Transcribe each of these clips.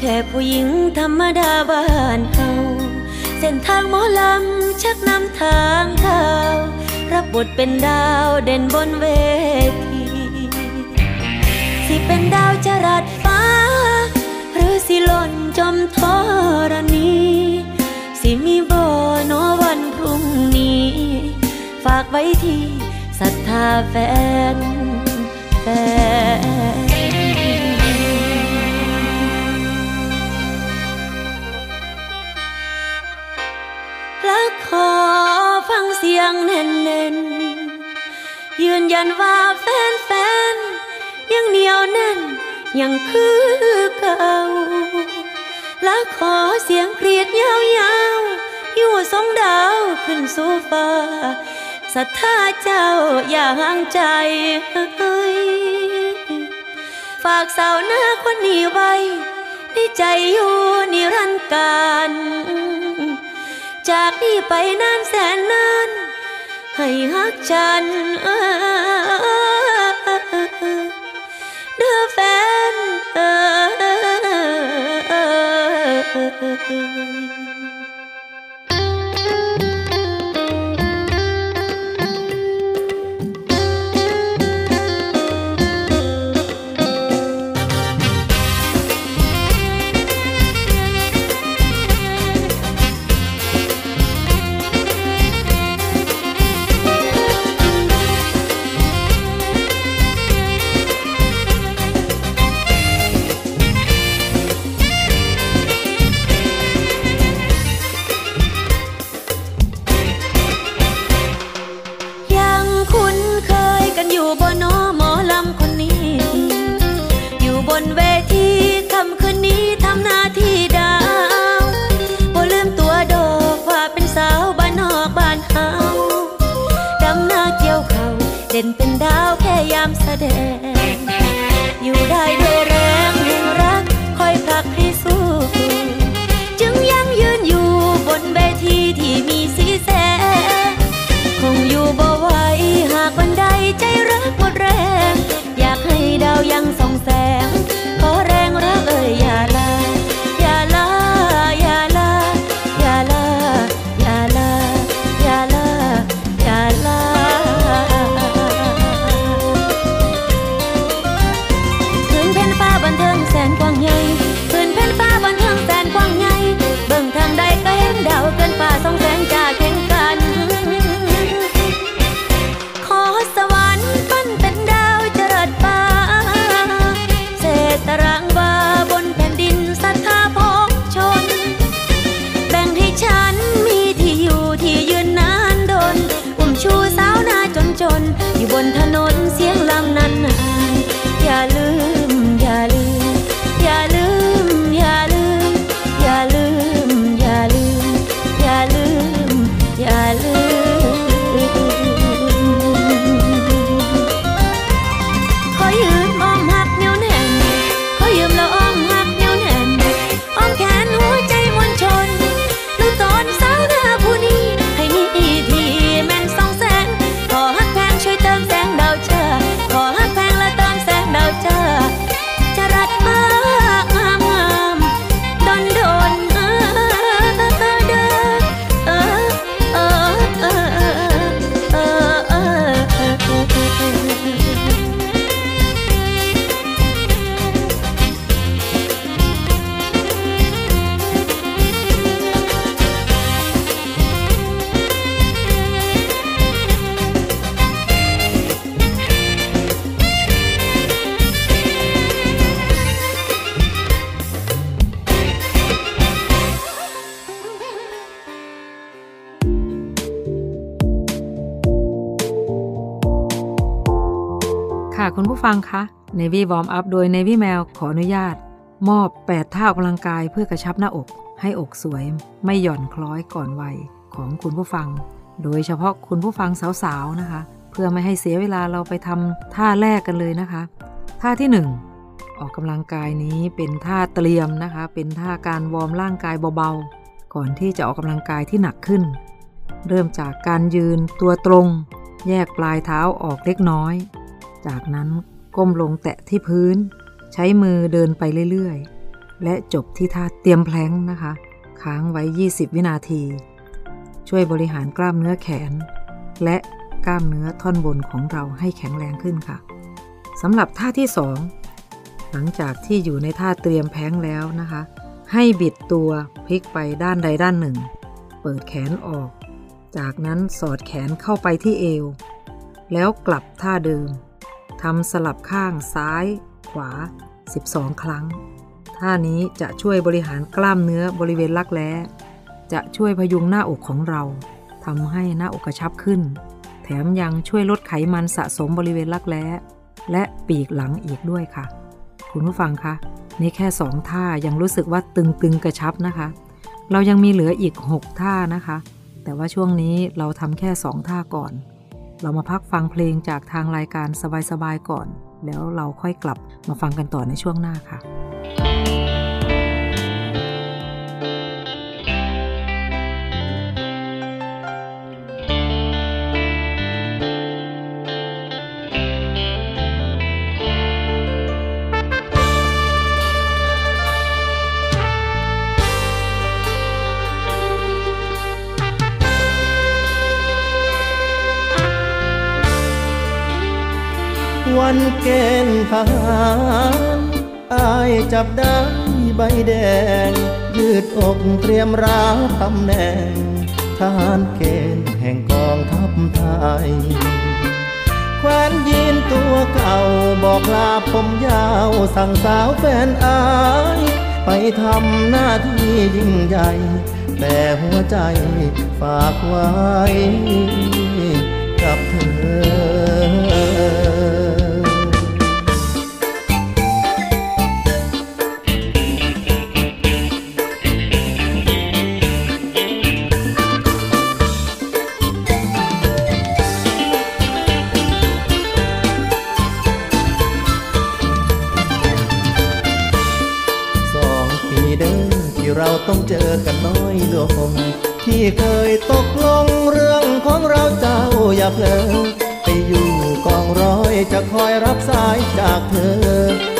แค่ผู้หญิงธรรมดาบ้านเฮาเส้นทางหมอลำชักนำทางเท้ารับบทเป็นดาวเด่นบนเวทีสิเป็นดาวจรัสฟ้า หรือสิล่นจมทรณีสิมีบ่นอวันพรุ่งนี้ ฝากไว้ที่ศรัทธาแฟน ยังคือเก่า และขอเสียงกรียดยาวๆอยู่สองดาวขึ้นสู่ฟ้าศรัทธาเจ้าอย่าห่างใจ ฝากสาวหน้าคนนี้ไว้ในใจอยู่นิรันดร์การ จากนี้ไปนานแสนนาน ให้ฮักฉัน Thank you. เด่นเป็นดาว ฟังคะ Navy Warm Up โดย Navy Mail ขออนุญาต มอบ 8 ท่าออกกำลังกายเพื่อกระชับหน้าอก ให้อกสวย ไม่หย่อนคล้อยก่อนวัยของคุณผู้ฟัง โดยเฉพาะคุณผู้ฟังสาวๆนะคะ เพื่อไม่ให้เสียเวลาเราไปทำท่าแรกกันเลยนะคะ ท่าที่ 1 ออกกำลังกายนี้เป็นท่าเตรียมนะคะ เป็นท่าการวอร์มร่างกายเบาๆ ก่อนที่จะออกกำลังกายที่หนักขึ้น เริ่มจากการยืนตัวตรง แยกปลายเท้าออกเล็กน้อย จากนั้น ก้มลงแตะที่พื้น ใช้มือเดินไปเรื่อยๆ และจบที่ท่าเตรียมแพลงนะคะ ค้างไว้ 20 วินาที ช่วยบริหารกล้ามเนื้อแขน และกล้ามเนื้อท่อนบนของเราให้แข็งแรงขึ้นค่ะสำหรับท่าที่ 2 หลังจากที่อยู่ในท่าเตรียมแพลงแล้วนะคะ ให้บิดตัวพลิกไปด้านใดด้านหนึ่ง เปิดแขนออก จากนั้นสอดแขนเข้าไปที่เอว แล้วกลับท่าเดิม ทำสลับข้างซ้าย ขวา 12 ครั้ง ท่านี้จะช่วยบริหารกล้ามเนื้อบริเวณรักแร้จะช่วยพยุงหน้าอกของเราทำให้หน้าอกกระชับขึ้น แถมยังช่วยลดไขมันสะสมบริเวณรักแร้และปีกหลังอีกด้วยค่ะ คุณผู้ฟังคะนี่แค่ 2 ท่ายังรู้สึกว่าตึงๆกระชับนะคะ เรายังมีเหลืออีก 6 ท่านะคะ แต่ว่าช่วงนี้เราทำแค่ 2 ท่าก่อน เรามาพักฟังเพลงจากทางรายการสบายๆก่อน แล้วเราค่อยกลับมาฟังกันต่อในช่วงหน้าค่ะ วันเกณฑ์ทหารอายจับได้ใบแดง ยืดอกเตรียมรับตำแหน่งทหารเกณฑ์แห่งกองทัพไทยแคว้นยีนตัวเก่าบอกลาผมยาวสั่งสาวแฟนอาย ไปทำหน้าที่ยิ่งใหญ่ แต่หัวใจฝากไว้กับเธอ เจอกันน้อยลงที่เคยตกลงเรื่องของเราเจ้าอย่าเพลิไปอยู่กองร้อยจะคอยรับสายจากเธอ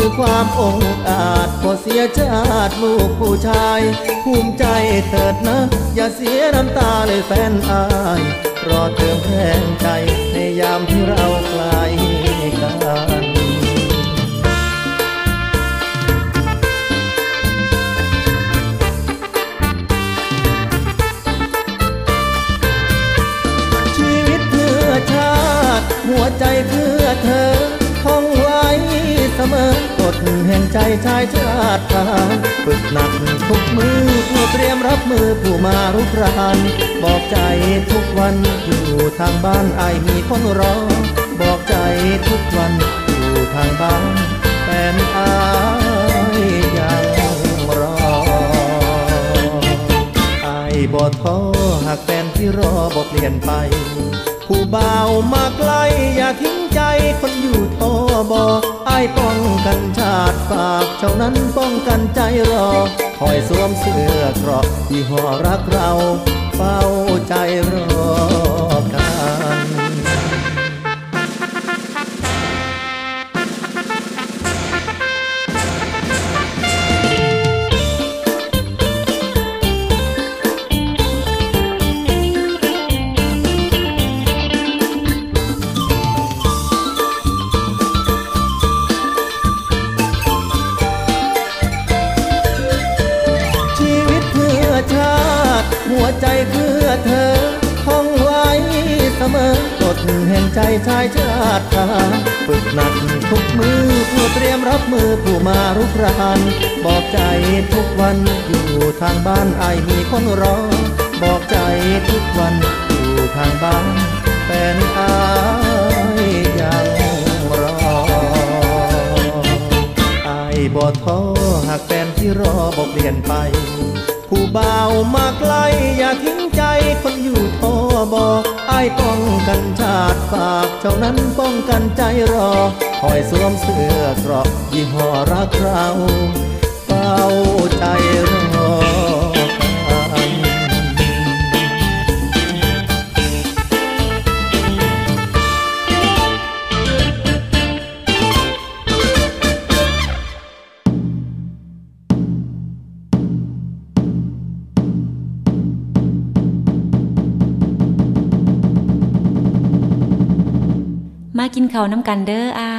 คือความองอาจพอเสียชาติลูกผู้ชาย ภูมิใจเถิดนะ อย่าเสียน้ำตาเลยแฟนอายรอเติมแรงใจในยามที่เราไกลกันชีวิตเพื่อชาติหัวใจเแห่งใจชายชาติทารฝึกหนักทุกมือเพื่อเตรียมรับมือผู้มารุกราน บอกใจทุกวันอยู่ทางบ้านไอมีคนรอ บอกใจทุกวันอยู่ทางบ้านแฟนอายยังรอไอายบ่ท้อหากแฟนที่รอบ่เปลี่ยนไปผู้บ่าวมาไกลอย่าทิ้งใจคนอยู่ทอบออายป้องกันชาติฝากเท่านั้นป้องกันใจรอ คอยสวมเสื้อเกราะที่ห่อรักเรา เฝ้าใจรอกัน ชายชาติาฝึกหนักทุกมือเพื่อเตรียมรับมือผู้มารุกรานบอกใจทุกวันอยู่ทางบ้านไอมีคนรอ บอกใจทุกวันอยู่ทางบ้านแฟนอายยังรอไอบ่ท้อหากแฟนที่รอบ่เปลี่ยนไป ผู้บ่าวมาไกลอย่าทิ้งใจคนอยู่ท้อ บออายป้องกันชาติฝากเท่านั้นป้องกันใจรอ คอยสวมเสื้อเกราะยี่ห้อรักเราเฝ้าใจรอ เขาน้ำกันเด้ออา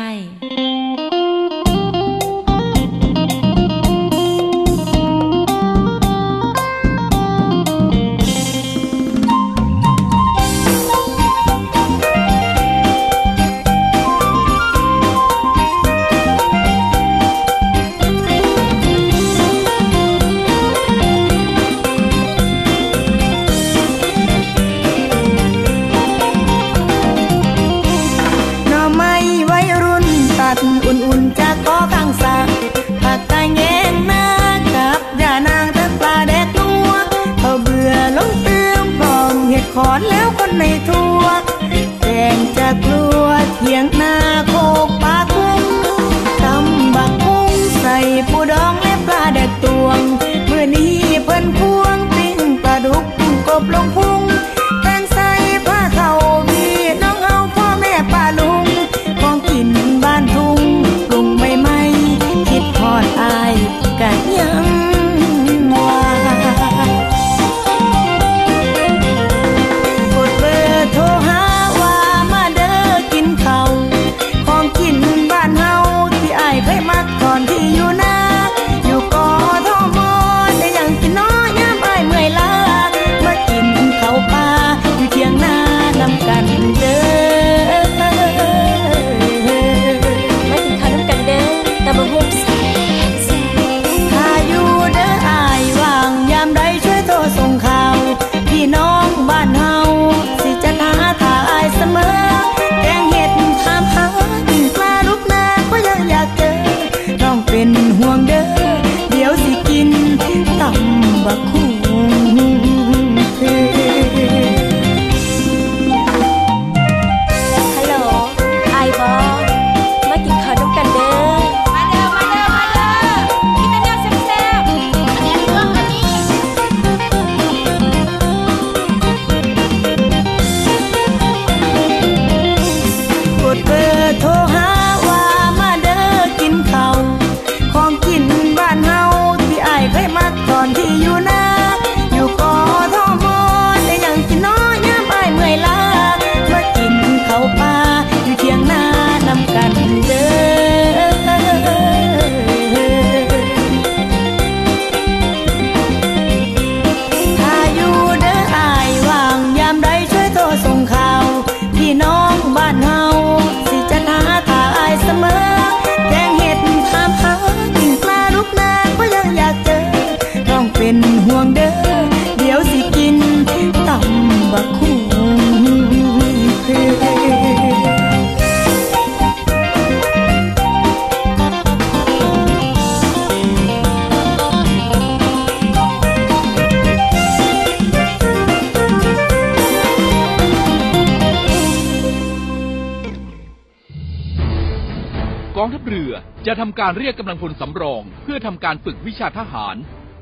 ำการเรียกกำลังพลสำรอง เพื่อทำการฝึกวิชาทหาร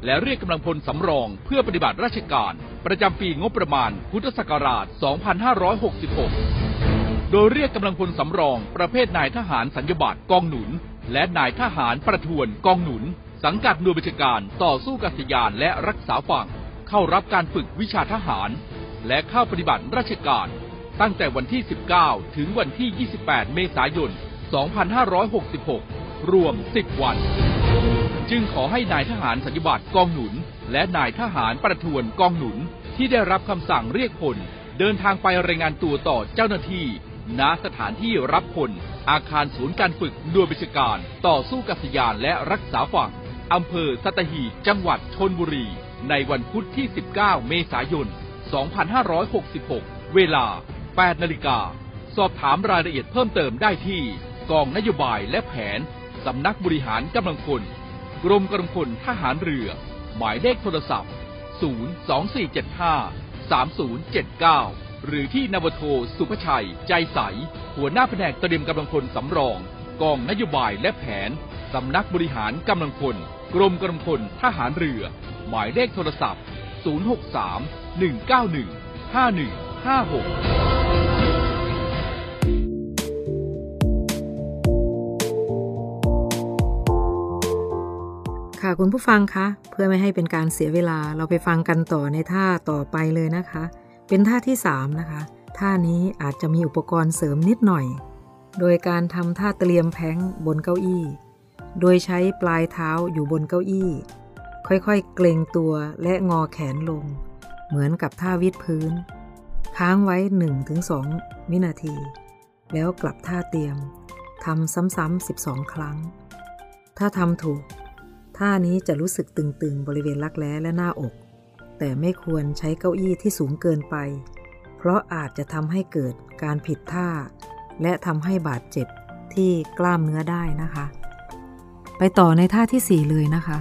และเรียกกำลังพลสำรอง เพื่อปฏิบัติราชการ ประจำปีงบประมาณ พุทธศักราช 2566 โดยเรียกกำลังพลสำรอง ประเภทนายทหารสัญญบัตรกองหนุน และนายทหารประทวนกองหนุน สังกัดหน่วยบัญชาการต่อสู้กัษยานและรักษาฝั่ง เข้ารับการฝึกวิชาทหาร และเข้าปฏิบัติราชการตั้งแต่วันที่ 19 ถึงวันที่ 28 เมษายน 2566 รวม 10 วัน จึงขอให้นายทหารสัญญบัตรกองหนุน และนายทหารประทวนกองหนุนที่ได้รับคำสั่งเรียกพล เดินทางไปรายงานตัวต่อเจ้าหน้าที่ณสถานที่รับพล อาคารศูนย์การฝึกหน่วยบัญชาการ ต่อสู้กัษยานและรักษาฝั่งอำเภอสัตหีบจังหวัดชนบุรี ในวันพุธที่ 19 เมษายน 2566 เวลา 8 นาฬิกา สอบถามรายละเอียดเพิ่มเติมได้ที่ กองนโยบายและแผน สำนักบริหารกำลังพลกรมกำลังพลทหารเรือ หมายเลขโทรศัพท์ 02475 3079 หรือที่นวโทสุภชัย ใจใส หัวหน้าแผนกเตรียมกำลังพลสำรอง กองนโยบายและแผน สำนักบริหารกำลังพล กรมกำลังพลทหารเรือ หมายเลขโทรศัพท์ 063 191 5156 ค่ะคุณผู้ฟังคะเพื่อไม่ให้เป็นการเสียเวลาเราไปฟังกันต่อในท่าต่อไปเลยนะคะ เป็นท่าที่ 3 นะคะ ท่านี้อาจจะมีอุปกรณ์เสริมนิดหน่อย โดยการทำท่าเตรียมแพงบนเก้าอี้ โดยใช้ปลายเท้าอยู่บนเก้าอี้ ค่อยๆ เกรงตัวและงอแขนลง เหมือนกับท่าวิดพื้น ค้างไว้ 1-2 วินาที แล้วกลับท่าเตรียมทำซ้ำๆ12 ครั้ง ถ้าทำถูก ท่านี้จะรู้สึกตึงๆ บริเวณรักแร้และหน้าอก แต่ไม่ควรใช้เก้าอี้ที่สูงเกินไป เพราะอาจจะทำให้เกิดการผิดท่า และทำให้บาดเจ็บที่กล้ามเนื้อได้นะคะ ไปต่อในท่าที่ 4 เลยนะคะ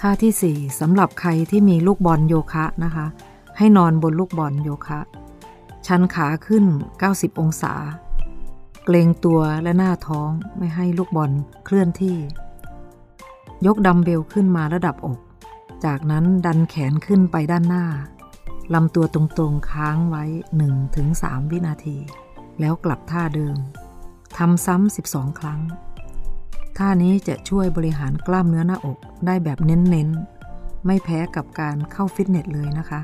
ท่าที่ 4สำหรับใครที่มีลูกบอลโยคะนะคะ ให้นอนบนลูกบอลโยคะ ชันขาขึ้น 90 องศา เกรงตัวและหน้าท้องไม่ให้ลูกบอลเคลื่อนที่ ยกดัมเบลขึ้นมาระดับอก จากนั้นดันแขนขึ้นไปด้านหน้า ลำตัวตรงๆค้างไว้ 1-3 วินาที แล้วกลับท่าเดิม ทำซ้ำ 12 ครั้ง ท่านี้จะช่วยบริหารกล้ามเนื้อหน้าอกได้แบบเน้นๆ ไม่แพ้กับการเข้าฟิตเนสเลยนะคะ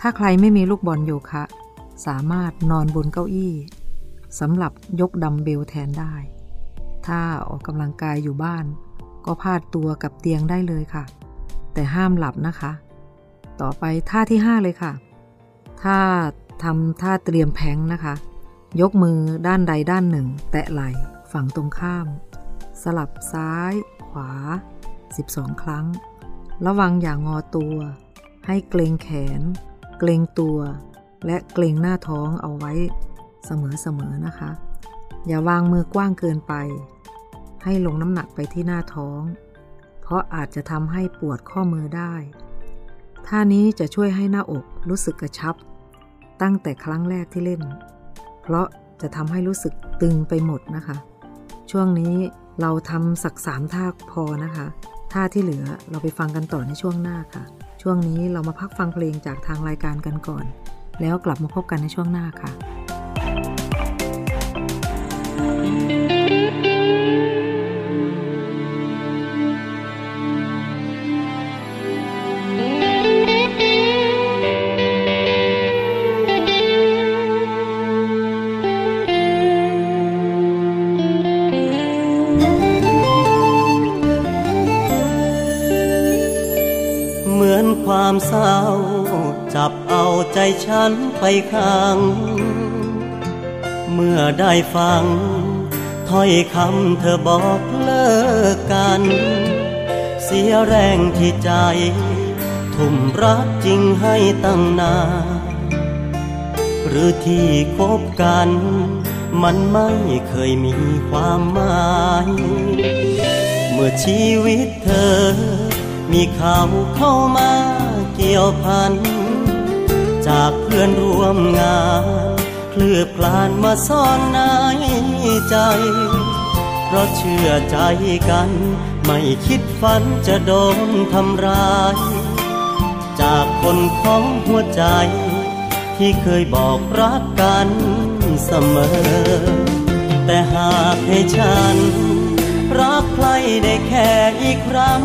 ถ้าใครไม่มีลูกบอลโยคะ สามารถนอนบนเก้าอี้สำหรับยกดัมเบลแทนได้ ถ้าออกกำลังกายอยู่บ้าน ก็พาดตัวกับเตียงได้เลยค่ะ แต่ห้ามหลับนะคะ ต่อไปท่าที่ 5 เลยค่ะถ้าทำท่าเตรียมแพงนะคะ ยกมือด้านใดด้านหนึ่ง แตะไหล่ฝั่งตรงข้าม สลับซ้าย ขวา 12 ครั้ง ระวังอย่างงอตัว ให้เกรงแขน เกรงตัว และเกรงหน้าท้องเอาไว้เสมอๆนะคะ อย่าวางมือกว้างเกินไป ให้ลงน้ำหนักไปที่หน้าท้อง เพราะอาจจะทำให้ปวดข้อมือได้ท่านี้จะช่วยให้หน้าอกรู้สึกกระชับ ตั้งแต่ครั้งแรกที่เล่น เพราะจะทำให้รู้สึกตึงไปหมดนะคะ ช่วงนี้เราทำสักสามท่าพอนะคะ ท่าที่เหลือเราไปฟังกันต่อในช่วงหน้าค่ะ ช่วงนี้เรามาพักฟังเพลงจากทางรายการกันก่อน แล้วกลับมาพบกันในช่วงหน้าค่ะ ใจฉันไปขัง เมื่อได้ฟัง ถ้อยคำเธอบอกเลิกกัน เสียแรงที่ใจ ทุ่มรักจริงให้ตั้งนานหรือที่คบกัน มันไม่เคยมีความหมาย เมื่อชีวิตเธอ มีเขาเข้ามาเกี่ยวพัน จากเพื่อนร่วมงาน เคลือบคลานมาซ่อนในใจ เพราะเชื่อใจกัน ไม่คิดฝันจะโดนทำร้าย จากคนของหัวใจ ที่เคยบอกรักกันเสมอ แต่หากให้ฉัน รักใครได้แค่อีกครั้ง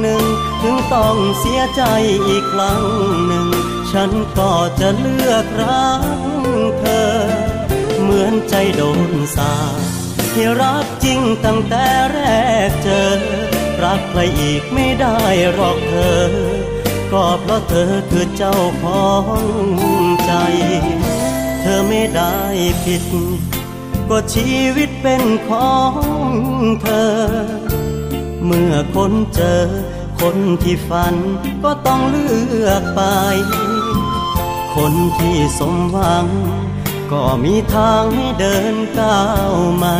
หนึ่ง ถึงต้องเสียใจอีกครั้งหนึ่ง ฉันก็จะเลือกรักเธอ เหมือนใจโดนสาที่รักจริงตั้งแต่แรกเจอ รักใครอีกไม่ได้หรอกเธอ ก็เพราะเธอคือเจ้าของใจ เธอไม่ได้ผิด ก็ชีวิตเป็นของเธอ เมื่อคนเจอคนที่ฝันก็ต้องเลือกไป คนที่สมหวัง ก็มีทางให้เดินก้าวใหม่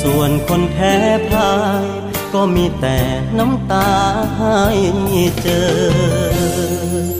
ส่วนคนแพ้พ่าย ก็มีแต่น้ำตาให้เจอ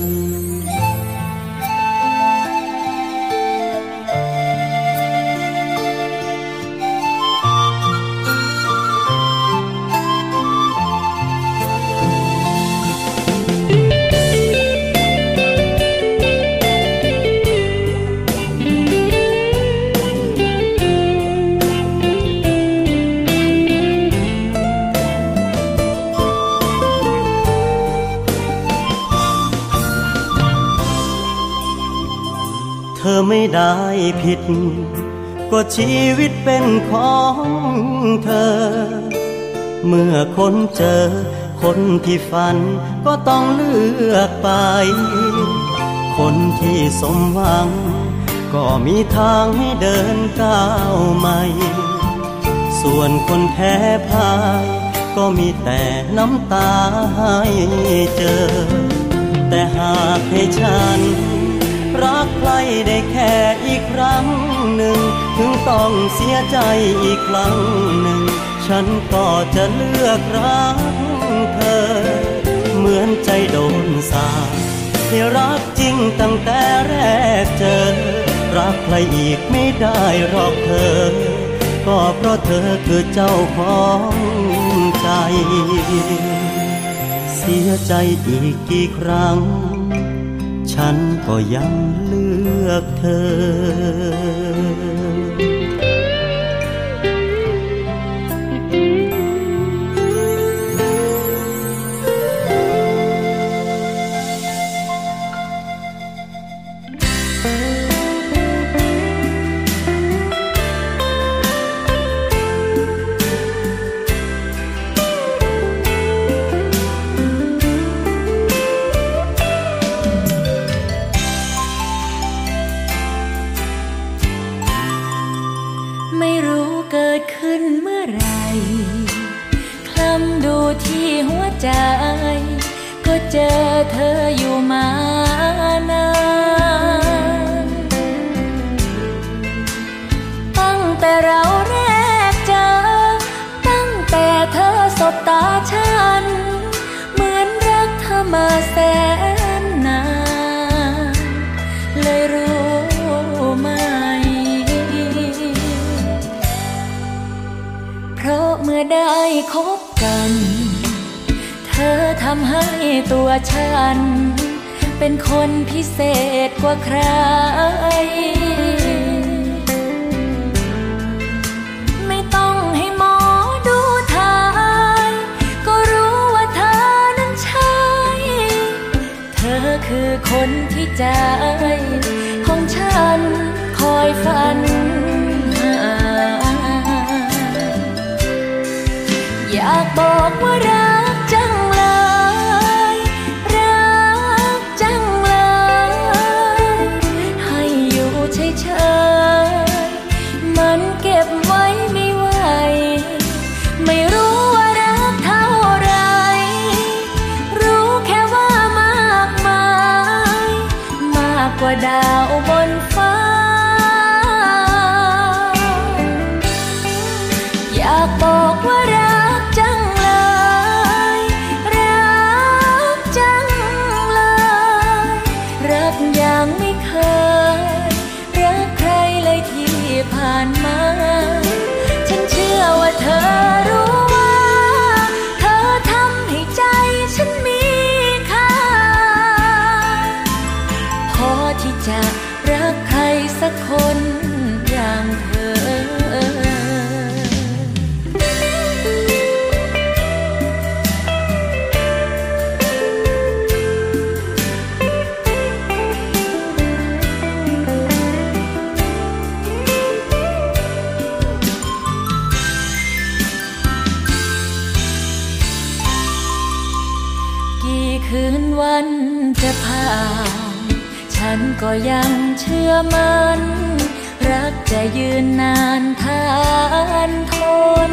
ไม่ได้ผิด ก็ชีวิตเป็นของเธอ เมื่อคนเจอ คนที่ฝันก็ต้องเลือกไป คนที่สมหวัง ก็มีทางให้เดินก้าวใหม่ ส่วนคนแพ้พ่ายก็มีแต่น้ำตาให้เจอ แต่หากให้ฉัน รักใครได้แค่อีกครั้งหนึ่ง ถึงต้องเสียใจอีกครั้งหนึ่ง ฉันก็จะเลือกรักเธอ เหมือนใจโดนสาที่รักจริงตั้งแต่แรกเจอ รักใครอีกไม่ได้หรอกเธอ ก็เพราะเธอคือเจ้าของใจ เสียใจอีกกี่ครั้ง ฉันก็ยังเลือกเธอ คบกัน เธอทำให้ตัวฉัน เป็นคนพิเศษกว่าใคร ไม่ต้องให้หมอดูทาย ก็รู้ว่าเธอนั้นใช่ เธอคือคนที่ใจ ของฉันคอยฝันากบอกว่ารัก ฉันก็ยังเชื่อมัน่นรักจะยืนนานทานทน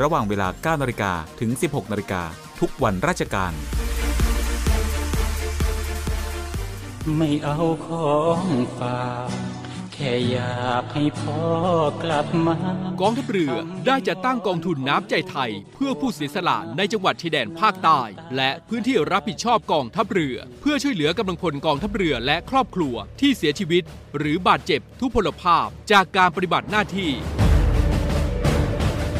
ระหว่างเวลา 9นาฬิกาถึง 16นาฬิกาทุกวันราชการ ไม่เอาของฝากแค่อยากให้พ่อกลับมากองทัพเรือได้จะตั้งกองทุนน้ำใจไทย เพื่อผู้เสียสละในจังหวัดชายแดนภาคใต้ และพื้นที่รับผิดชอบกองทัพเรือ เพื่อช่วยเหลือกำลังพลกองทัพเรือและครอบครัวที่เสียชีวิต หรือบาดเจ็บทุพพลภาพจากการปฏิบัติหน้าที่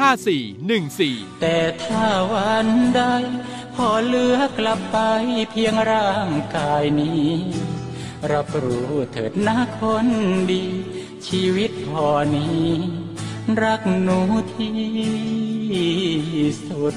5414 แต่ถ้าวันใด พอเหลือกลับไปเพียงร่างกายนี้ รับรู้เถิดนะคนดี ชีวิตพอนี้ รักหนูที่สุด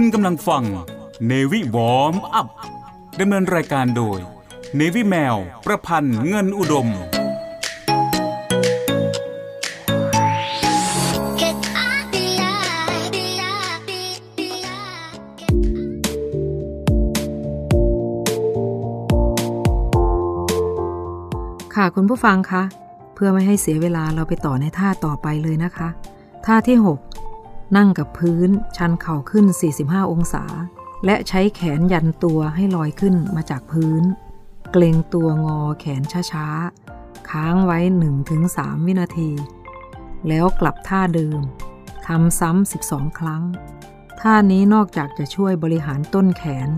คุณกำลังฟังเนวิวอมอัพดำเนินรายการโดยเนวิแมว ประพันธ์เงินอุดม ค่ะคุณผู้ฟังคะ เพื่อไม่ให้เสียเวลาเราไปต่อในท่าต่อไปเลยนะคะ ท่าที่ 6 นั่งกับพื้นชันเข่าขึ้น 45 องศา และใช้แขนยันตัวให้ลอยขึ้นมาจากพื้น เกรงตัวงอแขนช้าๆ ค้างไว้ 1-3 วินาที แล้วกลับท่าเดิมทำซ้ำ 12 ครั้ง ท่านี้นอกจากจะช่วยบริหารต้นแขน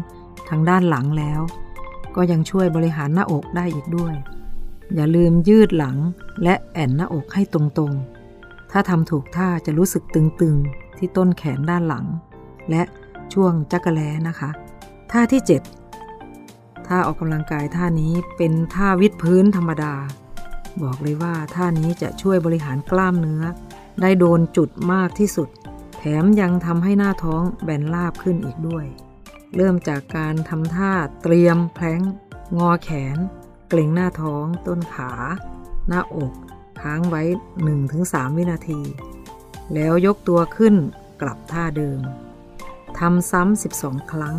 ทางด้านหลังแล้ว ก็ยังช่วยบริหารหน้าอกได้อีกด้วย อย่าลืมยืดหลังและแอนหน้าอกให้ตรงๆ ถ้าทำถูกท่าจะรู้สึกตึงๆ ที่ต้นแขนด้านหลัง และช่วงจักระแลนะคะ ท่าที่ 7 ท่าออกกำลังกายท่านี้เป็นท่าวิดพื้นธรรมดา บอกเลยว่าท่านี้จะช่วยบริหารกล้ามเนื้อ ได้โดนจุดมากที่สุด แถมยังทำให้หน้าท้องแบนราบขึ้นอีกด้วย เริ่มจากการทำท่าเตรียมแพลงงอแขน เกร็งหน้าท้อง ต้นขา หน้าอก ค้างไว้ 1-3 วินาที แล้วยกตัวขึ้นกลับท่าเดิมทำซ้ำ 12 ครั้ง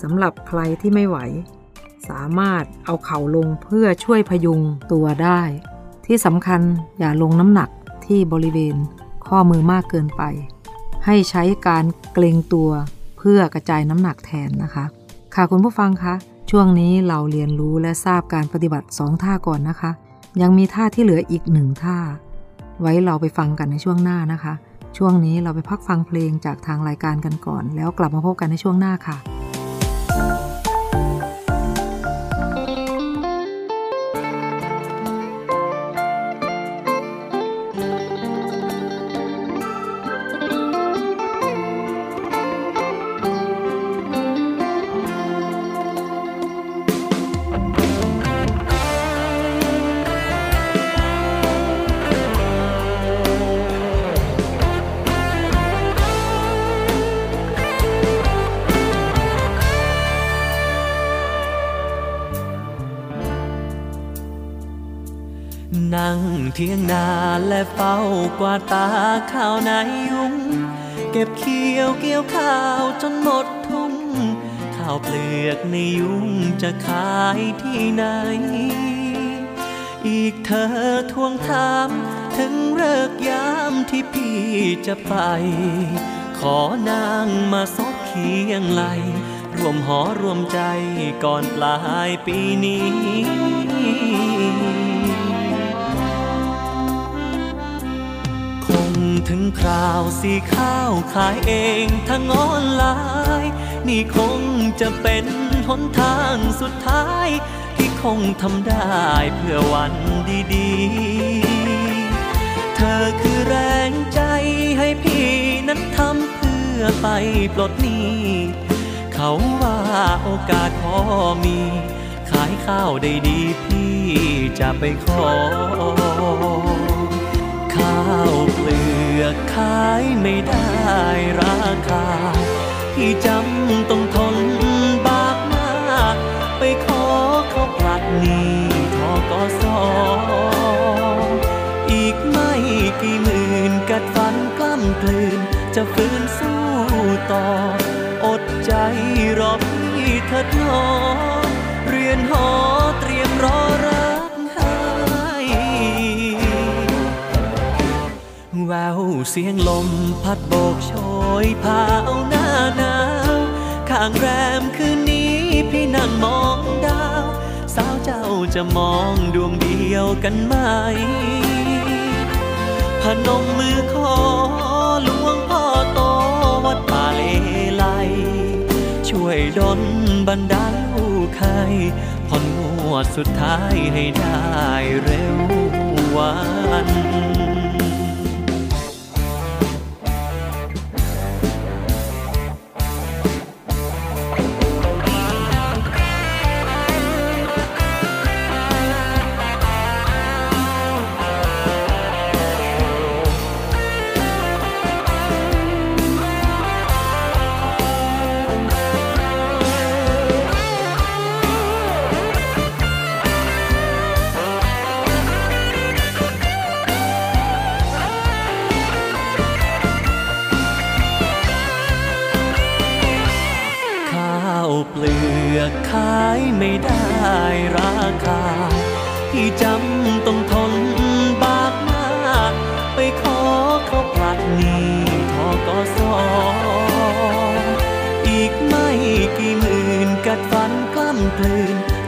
สำหรับใครที่ไม่ไหว สามารถเอาเข่าลงเพื่อช่วยพยุงตัวได้ ที่สำคัญอย่าลงน้ำหนักที่บริเวณข้อมือมากเกินไป ให้ใช้การเกรงตัวเพื่อกระจายน้ำหนักแทนนะคะ ค่ะคุณผู้ฟังคะช่วงนี้เราเรียนรู้และทราบการปฏิบัติ 2 ท่าก่อนนะคะ ยังมีท่าที่เหลืออีกหนึ่งท่า ไว้เราไปฟังกันในช่วงหน้านะคะ ช่วงนี้เราไปพักฟังเพลงจากทางรายการกันก่อน แล้วกลับมาพบกันในช่วงหน้าค่ะ นาและเฝ้ากวาดตาข้าวนายุง เก็บเขียวเกี่ยวข้าวจนหมดทุ่ง ข้าวเปลือกในยุงจะขายที่ไหน อีกเธอทวงถามถึงเลิกยามที่พี่จะไป ขอนางมาซบเคียงไหลรวมหอรวมใจก่อนปลายปีนี้ ถึงคราวสีข้าวขายเองทั้งออนไลน์ นี่คงจะเป็นหนทางสุดท้าย ที่คงทำได้เพื่อวันดีๆ เธอคือแรงใจให้พี่นั้นทำเพื่อไปปลดหนี้เขาว่าโอกาสพอมี ขายข้าวได้ดีพี่จะไปขอ ข้าวเปลือกขายไม่ได้ราคาพี่จำต้องทนบากหน้าไปขอเขาผลัดนี้ทอกสออีกไม่กี่หมื่นกัดฟันกล้ำกลืน จะฟื้นสู้ต่อ อดใจรอพี่เถิดหนองเรียนหอ เสียงลมพัดโบกโชยพาเอาหน้าหนาวข้างแรมคืนนี้พี่นั่งมองดาว สาวเจ้าจะมองดวงเดียวกันไหม พนมมือขอลวงพ่อโตวัดป่าเลไลช่วยดลบันดาลลูกใครผ่อนงวดสุดท้ายให้ได้เร็ววัน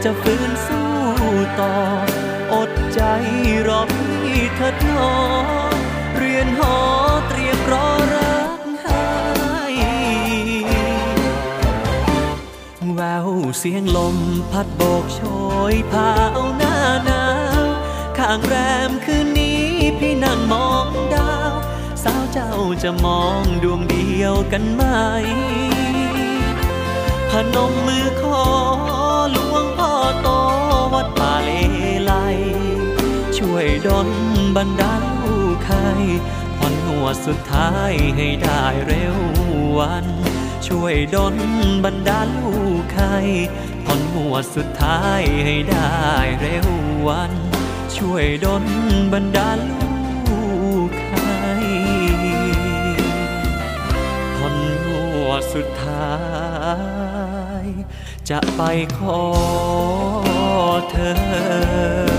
จะฟื้นสู้ต่อ อดใจรอพี่เถิดหนอ เรียนหอเตรียมรอรักให้แววเสียงลมพัดโบกโชยพาเอาหน้าหนาวข้างแรมคืนนี้พี่นั่งมองดาว สาวเจ้าจะมองดวงเดียวกันไหมพนมมือขอหลวงพ่อ โตวัดป่าเลไลช่วยดลบันดาลูกใครผ่อนหัวดสุดท้ายให้ได้เร็ววัน ช่วยดลบันดาลูกใครผ่อนหัวดสุดท้ายให้ได้เร็ววัน ช่วยดลบันดาลูกใครผ่อนหัวดสุดท้าย จะไปขอเธอ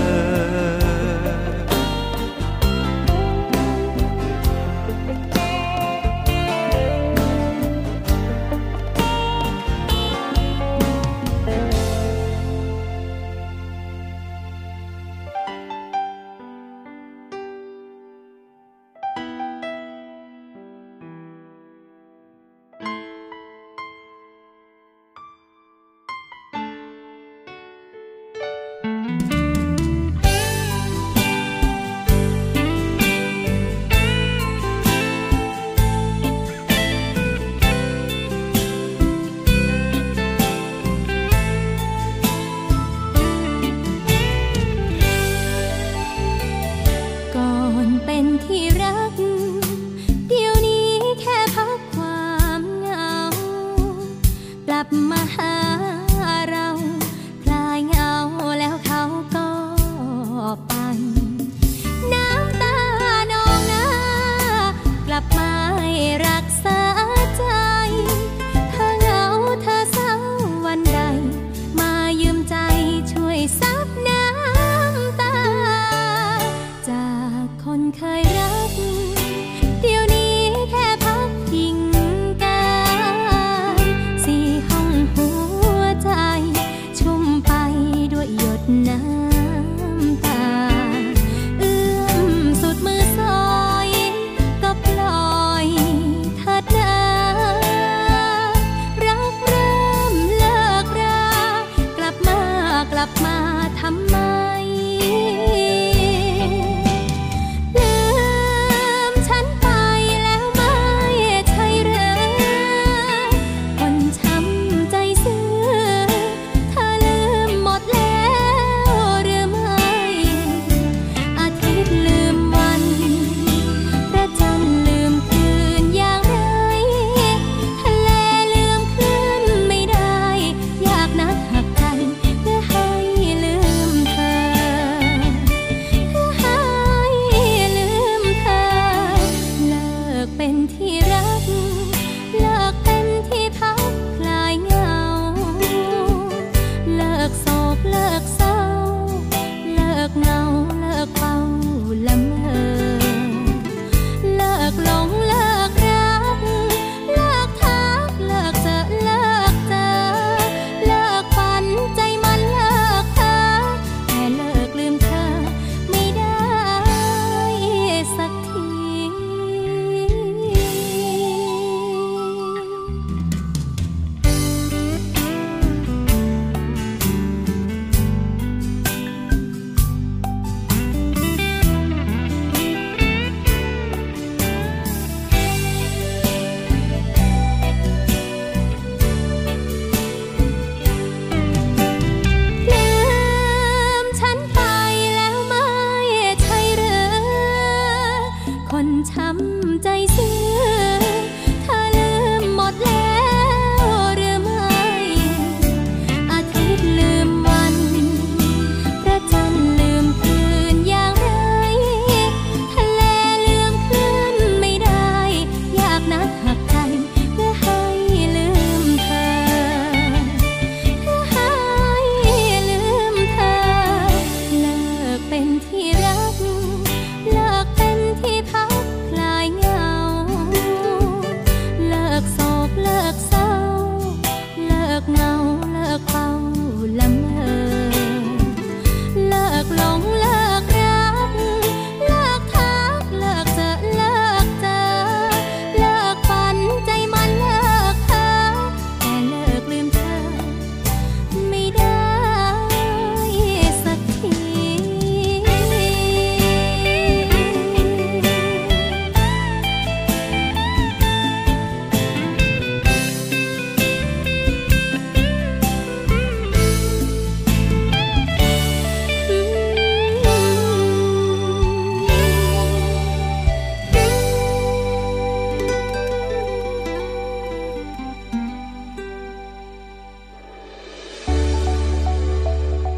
ลั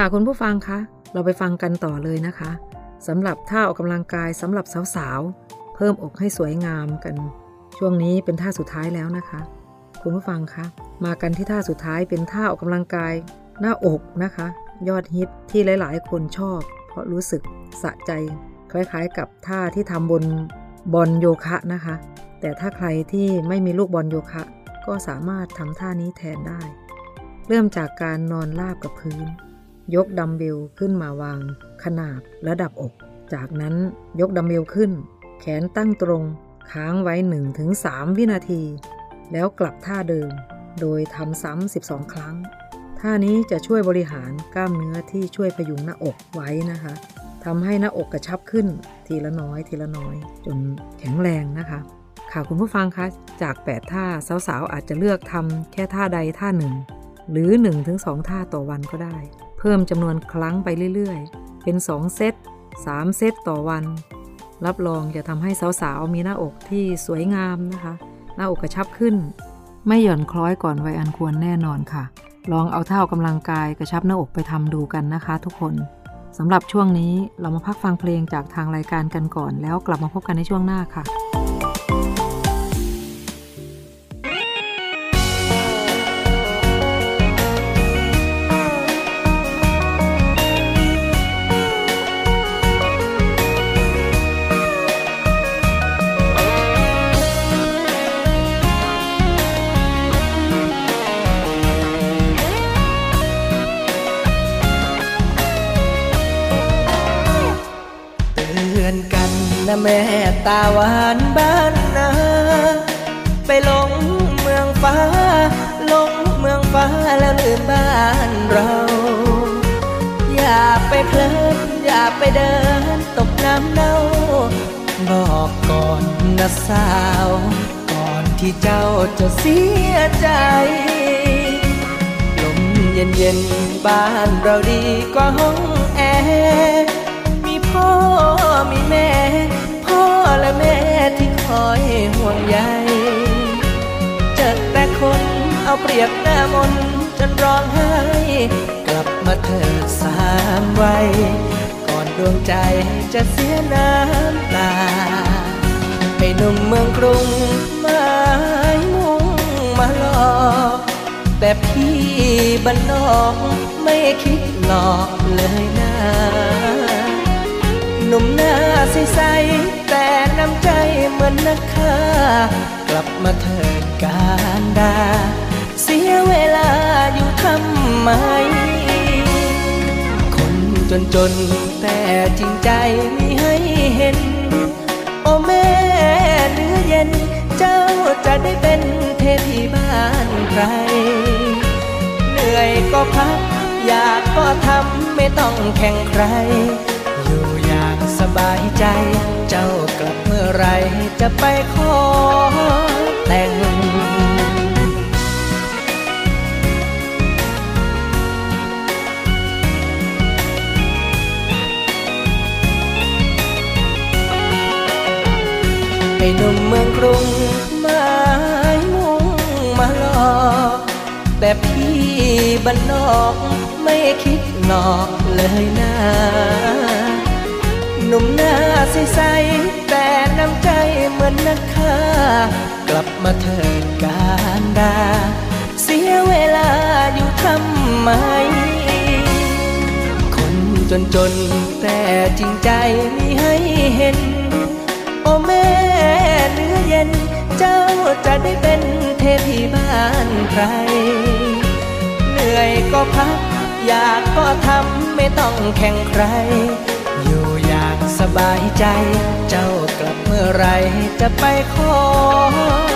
ค่ะคุณผู้ฟังคะ เราไปฟังกันต่อเลยนะคะสำหรับท่าออกกำลังกายสำหรับสาวๆ เพิ่มอกให้สวยงามกัน ช่วงนี้เป็นท่าสุดท้ายแล้วนะคะ คุณผู้ฟังคะ มากันที่ท่าสุดท้ายเป็นท่าออกกำลังกาย หน้าอกนะคะ ยอดฮิตที่หลายๆ คนชอบ เพราะรู้สึกสะใจ คล้ายๆ กับท่าที่ทำบนบอลโยคะนะคะ แต่ถ้าใครที่ไม่มีลูกบอลโยคะ ก็สามารถทำท่านี้แทนได้ เริ่มจากการนอนราบกับพื้น ยกดัมเบลขึ้นมาวาง ขนาบระดับอก จากนั้นยกดัมเบลขึ้น แขนตั้งตรง ค้างไว้ 1-3 วินาที แล้วกลับท่าเดิม โดยทำซ้ำ 12 ครั้ง ท่านี้จะช่วยบริหารกล้ามเนื้อที่ช่วยพยุงหน้าอกไว้นะคะทำให้หน้าอกกระชับขึ้นทีละน้อยทีละน้อย จนแข็งแรงนะคะ ค่ะคุณผู้ฟังคะจาก 8 ท่าสาวๆอาจจะเลือกทำแค่ท่าใดท่าหนึ่ง หรือ 1-2 ท่าต่อวันก็ได้ เพิ่มจำนวนครั้งไปเรื่อยๆ เป็น 2 เซต 3 เซตต่อวัน รับรองจะทำให้สาวๆ มีหน้าอกที่สวยงามนะคะ หน้าอกกระชับขึ้น ไม่หย่อนคล้อยก่อนวัยอันควรแน่นอนค่ะ ลองเอาเท่ากำลังกายกระชับหน้าอกไปทำดูกันนะคะ ทุกคนสำหรับช่วงนี้เรามาพักฟังเพลงจากทางรายการกันก่อน แล้วกลับมาพบกันในช่วงหน้าค่ะ ตาหวานบ้านนา ไปหลงเมืองฟ้าหลงเมืองฟ้าแล้วลืมบ้านเรา อย่าไปเพลินอย่าไปเดินตกน้ำเน่า บอกก่อนนะสาว ก่อนที่เจ้าจะเสียใจลมเย็นเย็นบ้านเราดีกว่าห้องแอร์มีพ่อมีแม่ และแม่ที่คอยห่วงใยเจอแต่คนเอาเปรียบหน้ามนจนร้องไห้ กลับมาเถิดสามวัยก่อนดวงใจจะเสียน้ำตาไอ้หนุ่มเมืองกรุงไม้มุ่งมาหลอกแต่พี่บ้านนอกไม่คิดหลอกเลยนะหนุ่มหน้าใส ๆแต่น้ำใจเหมือนนักฆ่ากลับมาเถิดการดา เสียเวลาอยู่ทำไม คนจนจนแต่จริงใจมีให้เห็น โอ้แม่เนื้อเย็น เจ้าจะได้เป็นเทพีบ้านใคร เหนื่อยก็พัก อยากก็ทำไม่ต้องแข่งใคร สบายใจ เจ้ากลับเมื่อไรจะไปขอแต่งไอ้หนุ่มเมืองกรุงไม้มุ่งมาหลอกแต่พี่บ้านนอกไม่คิดหลอกเลยนะ หนุ่มหน้าใสๆแต่น้ำใจเหมือนนักฆ่ากลับมาเถิดการดา เสียเวลาอยู่ทำไม คนจนจนแต่จริงใจมีให้เห็น โอ้แม่เนื้อเย็น เจ้าจะได้เป็นเทพีบ้านใคร เหนื่อยก็พัก อยากก็ทำไม่ต้องแข่งใคร สบายใจ เจ้ากลับเมื่อไรจะไปขอ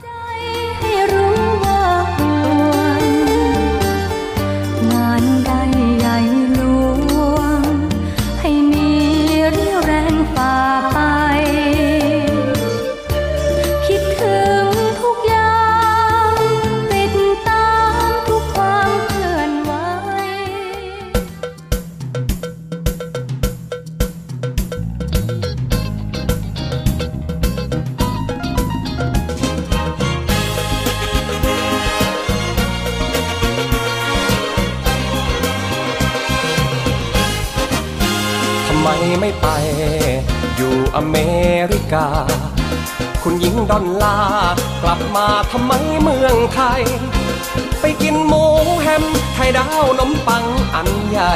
อยู่อเมริกา คุณหญิงดอนลากลับมาทำไมเมืองไทย ไปกินหมูแฮมไข่ดาวนมปังอันใหญ่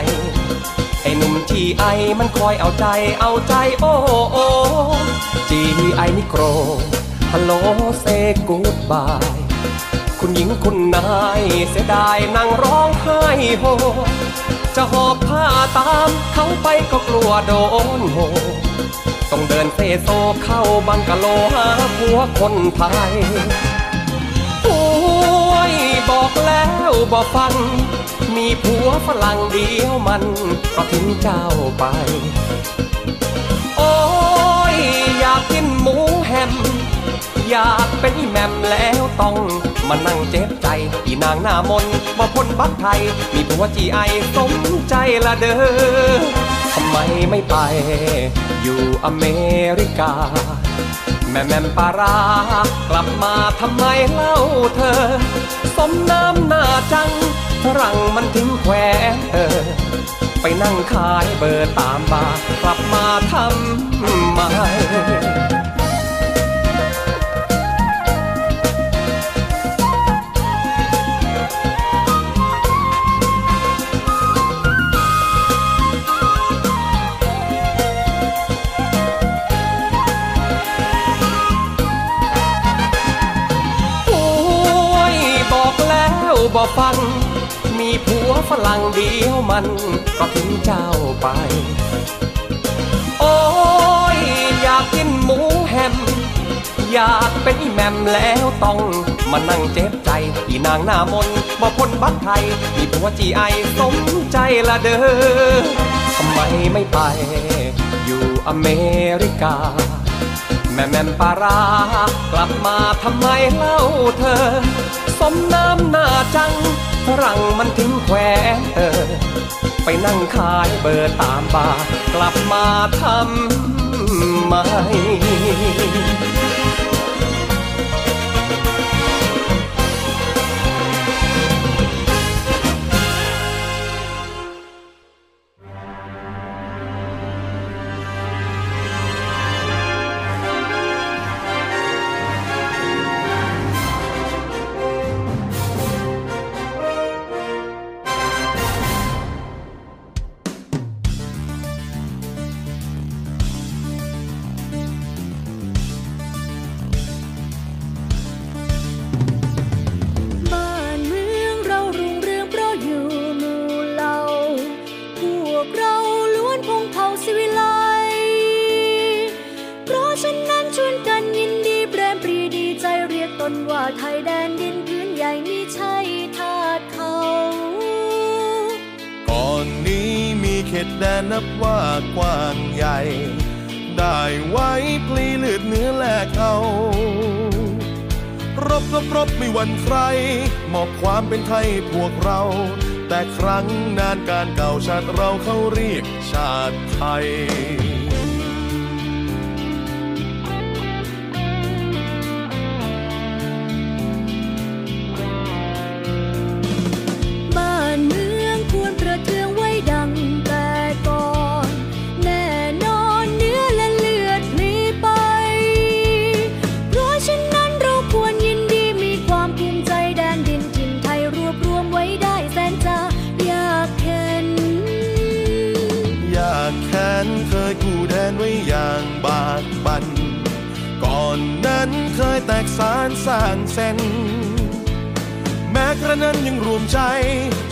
ไอ้หนุ่มจีไอมันคอยเอาใจเอาใจโอ้โอจีไอนิโกรฮัลโหลเซกูดบาย คุณหญิงคุณนายเสียดายนั่งร้องไห้โฮจะหอบผ้าตามเขาไปก็กลัวโดนโห ต้องเดินเซโซเข้าบังกะโลหาผัวคนไทยโอ้ยบอกแล้วบอกฟัง มีผัวฝรั่งเดียวมันก็ทิ้งเจ้าไป โอ้ยอยากกินหมูแฮม อยากเป็นแมมแล้วต้องมานั่งเจ็บใจ อีนางหน้ามนมาพ้นบักไทย มีผัวจีไอสมใจละเด้อ ทำไมไม่ไป อยู่อเมริกา แม่แม่ปารา กลับมาทำไมเล่าเธอ สมน้ำหน้าจังฝรั่งมันถึงแควเธอ ไปนั่งขายเบอร์ตามบาร์กลับมาทำไม บ่ฟัง มีผัวฝรั่งเดียวมันก็ทิ้งเจ้าไป โอ้ยอยากกินหมูแฮม อยากเป็นแมมแล้วต้องมานั่งเจ็บใจ อีนางหน้ามนบ่พ้นบักไทย มีผัวจีไอสมใจละเด้อทำไมไม่ไป อยู่อเมริกา แม่แม่ปารากลับมาทำไมเล่าเธอ สมน้ำหน้าจังฝรั่งมันถึงแควเออไปนั่งขายเบอร์ตามบาร์กลับมาทำไม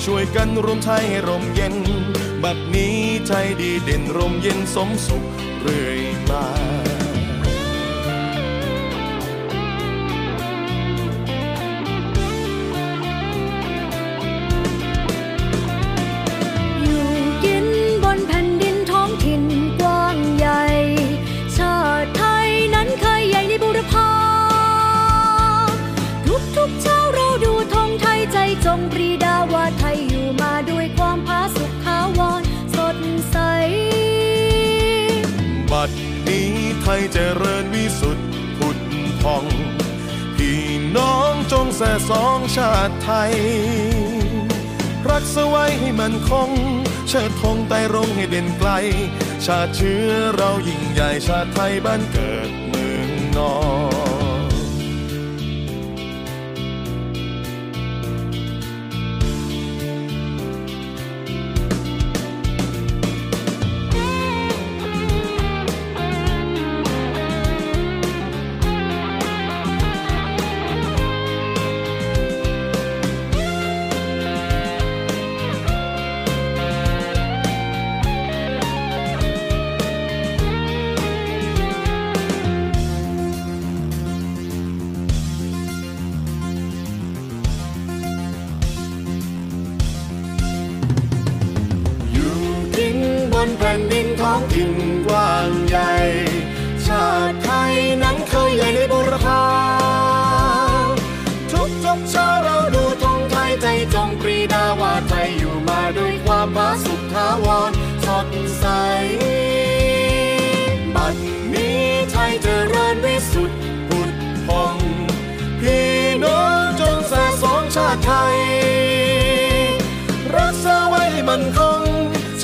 ช่วยกันรวมไทยให้ร่มเย็น บัดนี้ใจดีเด่นร่มเย็นสมสุขเรื่อยมา ริญวิสุทธิ์ผุดพอง พี่น้องจงแส่สองชาติไทย รักสไว้ให้มันคง เชิดธงไต่รงให้เด่นไกล ชาติเชื้อเรายิ่งใหญ่ชาติไทยบ้านเกิดเมืองนอน ถิ่นกว้างใหญ่ ชาติไทยนั้นเคยใหญ่ในบุรพาทุกทุกเช้าเราดูธงไทยใจจงปรีดาว่าไทยอยู่มาด้วยความผาสุกทาวรสดใส บัดนี้ไทยเจริญวิสุทธิ์ผุดพองพี่น้องจงแส่สองชาติไทย รักษาไว้ให้มันคง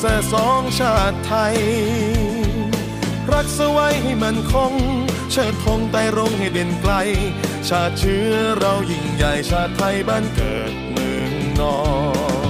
แส่สองชาติไทย รักสไว้ให้มันคง เชิดธงไต่รงให้เด่นไกล ชาติเชื้อเรายิ่งใหญ่ชาติไทยบ้านเกิดเมืองนอน